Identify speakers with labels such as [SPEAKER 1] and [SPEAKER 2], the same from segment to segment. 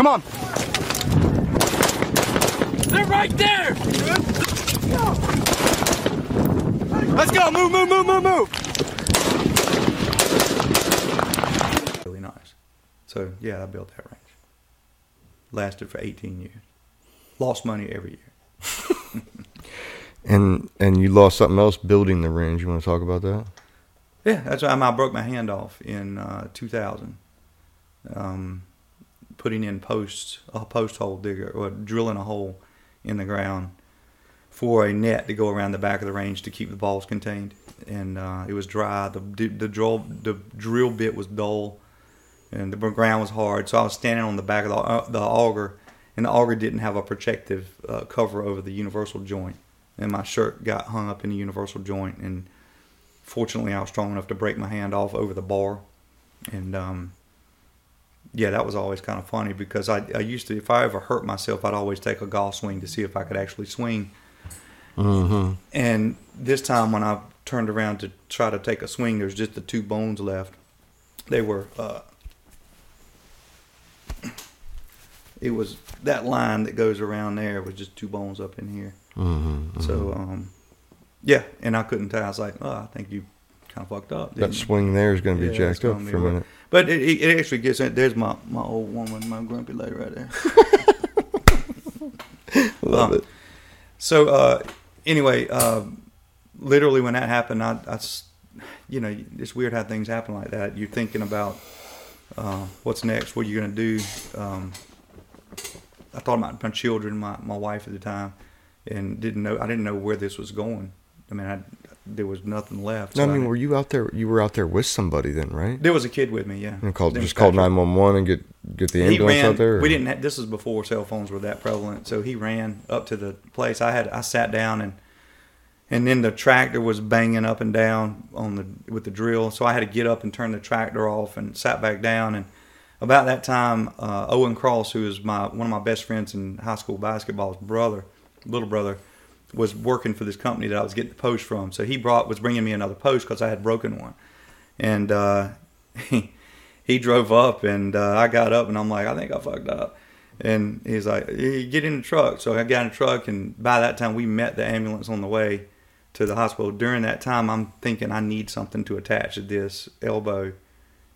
[SPEAKER 1] Come on.
[SPEAKER 2] They're right there.
[SPEAKER 1] Let's go. Move, move, move, move, move.
[SPEAKER 3] Really nice. So yeah, I built that range. Lasted for 18 years. Lost money every year.
[SPEAKER 4] And and you lost something else building the range. You want to talk about that?
[SPEAKER 3] Yeah, that's why I broke my hand off in uh, 2000. Um, putting in posts, a post hole digger, or drilling a hole in the ground for a net to go around the back of the range to keep the balls contained. And uh, it was dry. The, the drill the drill bit was dull, and the ground was hard. So I was standing on the back of the, uh, the auger, and the auger didn't have a protective uh, cover over the universal joint, and my shirt got hung up in the universal joint. And fortunately, I was strong enough to break my hand off over the bar, and um, yeah, that was always kind of funny because I, I used to, if I ever hurt myself, I'd always take a golf swing to see if I could actually swing.
[SPEAKER 4] Mm-hmm.
[SPEAKER 3] And this time when I turned around to try to take a swing, there's just the two bones left. They were, uh, it was that line that goes around there was just two bones up in here.
[SPEAKER 4] Mm-hmm.
[SPEAKER 3] So, um, yeah, and I couldn't tell. I was like, oh, I think you kind of fucked up.
[SPEAKER 4] That swing there is going to be
[SPEAKER 3] Yeah,
[SPEAKER 4] jacked up for a minute.
[SPEAKER 3] But it, it actually gets in. There's my, my old woman, my grumpy lady right there.
[SPEAKER 4] Love
[SPEAKER 3] Uh,
[SPEAKER 4] it.
[SPEAKER 3] So uh, anyway, uh, literally when that happened, I you know, it's weird how things happen like that. You're thinking about uh, what's next, what you're gonna do. Um, I thought about my children, my, my wife at the time, and didn't know. I didn't know where this was going. I mean, I, there was nothing left.
[SPEAKER 4] No, I mean,
[SPEAKER 3] didn't-
[SPEAKER 4] were you out there? You were out there with somebody then, right?
[SPEAKER 3] there was a kid with me, yeah.
[SPEAKER 4] And called just called nine one one and get get the ambulance
[SPEAKER 3] ran.
[SPEAKER 4] out there. or-
[SPEAKER 3] We didn't. Have, this was before cell phones were that prevalent. So he ran up to the place. I had. I sat down and and then the tractor was banging up and down on the with the drill. So I had to get up and turn the tractor off and sat back down. And about that time, uh, Owen Cross, who is my one of my best friends in high school basketball's brother, little brother, was working for this company that I was getting the post from. So he brought was bringing me another post because I had broken one, and uh, he he drove up and uh, I got up and I'm like I think I fucked up, and he's like "Hey, get in the truck. So I got in the truck and by that time we met the ambulance on the way to the hospital. During that time I'm thinking I need something to attach to this elbow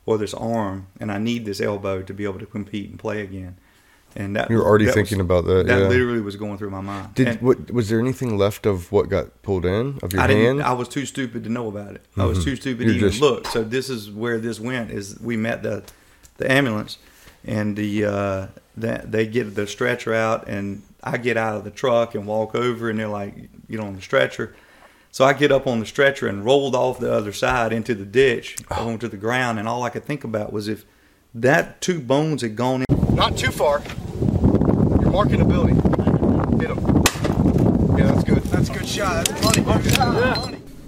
[SPEAKER 3] or this arm, and I need this elbow to be able to compete and play again. And that
[SPEAKER 4] You were already
[SPEAKER 3] that
[SPEAKER 4] thinking
[SPEAKER 3] was-
[SPEAKER 4] about that.
[SPEAKER 3] that
[SPEAKER 4] yeah.
[SPEAKER 3] literally was going through my mind.
[SPEAKER 4] Did
[SPEAKER 3] And
[SPEAKER 4] what was there anything left of what got pulled in of your
[SPEAKER 3] I didn't.
[SPEAKER 4] hand?
[SPEAKER 3] I was too stupid to know about it. I was
[SPEAKER 4] Mhm.
[SPEAKER 3] too stupid
[SPEAKER 4] You're
[SPEAKER 3] to even look. So this is where this went. Is we met the the ambulance, and the uh, that they get the stretcher out, and I get out of the truck and walk over, and they're like, you know, on the stretcher. So I get up on the stretcher and rolled off the other side into the ditch, onto the ground, and all I could think about was if that two bones had gone in.
[SPEAKER 1] Not too far. Marking a building. Hit him. Yeah, that's good. That's a good shot. That's money. Money.